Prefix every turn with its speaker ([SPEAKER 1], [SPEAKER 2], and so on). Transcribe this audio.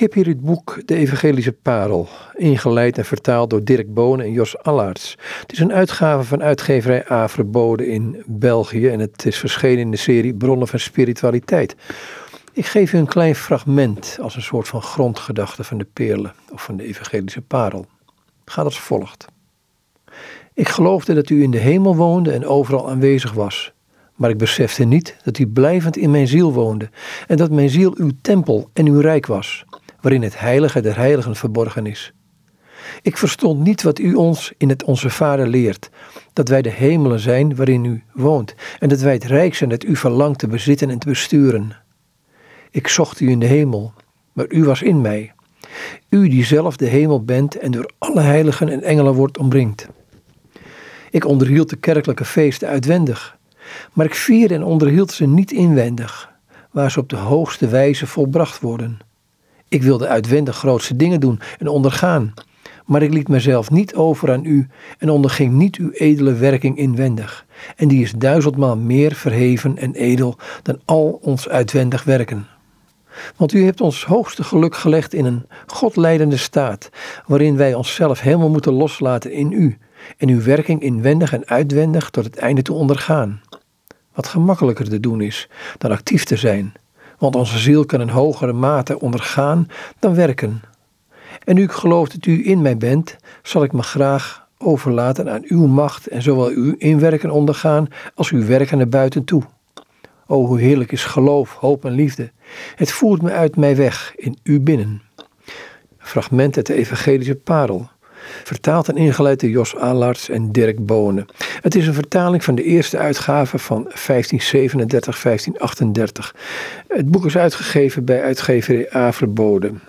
[SPEAKER 1] heb hier het boek De Evangelische Parel, ingeleid en vertaald door Dirk Bonen en Jos Allaerts. Het is een uitgave van uitgeverij Averboden in België en het is verschenen in de serie Bronnen van Spiritualiteit. Ik geef u een klein fragment als een soort van grondgedachte van de perlen of van de Evangelische Parel. Het gaat als volgt. Ik geloofde dat u in de hemel woonde en overal aanwezig was. Maar ik besefte niet dat u blijvend in mijn ziel woonde en dat mijn ziel uw tempel en uw rijk was, waarin het heilige der heiligen verborgen is. Ik verstond niet wat u ons in het Onze Vader leert, dat wij de hemelen zijn waarin u woont en dat wij het rijk zijn dat u verlangt te bezitten en te besturen. Ik zocht u in de hemel, maar u was in mij. U die zelf de hemel bent en door alle heiligen en engelen wordt omringd. Ik onderhield de kerkelijke feesten uitwendig, maar ik vierde en onderhield ze niet inwendig, waar ze op de hoogste wijze volbracht worden. Ik wilde uitwendig grootste dingen doen en ondergaan, maar ik liet mezelf niet over aan u en onderging niet uw edele werking inwendig, en die is duizendmaal meer verheven en edel dan al ons uitwendig werken. Want u hebt ons hoogste geluk gelegd in een godleidende staat, waarin wij onszelf helemaal moeten loslaten in u en uw werking inwendig en uitwendig tot het einde toe ondergaan. Wat gemakkelijker te doen is dan actief te zijn, want onze ziel kan een hogere mate ondergaan dan werken. En nu ik geloof dat u in mij bent, zal ik me graag overlaten aan uw macht en zowel uw inwerken ondergaan als uw werken naar buiten toe. O, hoe heerlijk is geloof, hoop en liefde. Het voert me uit mij weg in u binnen. Fragment uit de Evangelische Parel. Vertaald en ingeleid door Jos Alarts en Dirk Bonen. Het is een vertaling van de eerste uitgave van 1537-1538. Het boek is uitgegeven bij uitgeverij Averboden.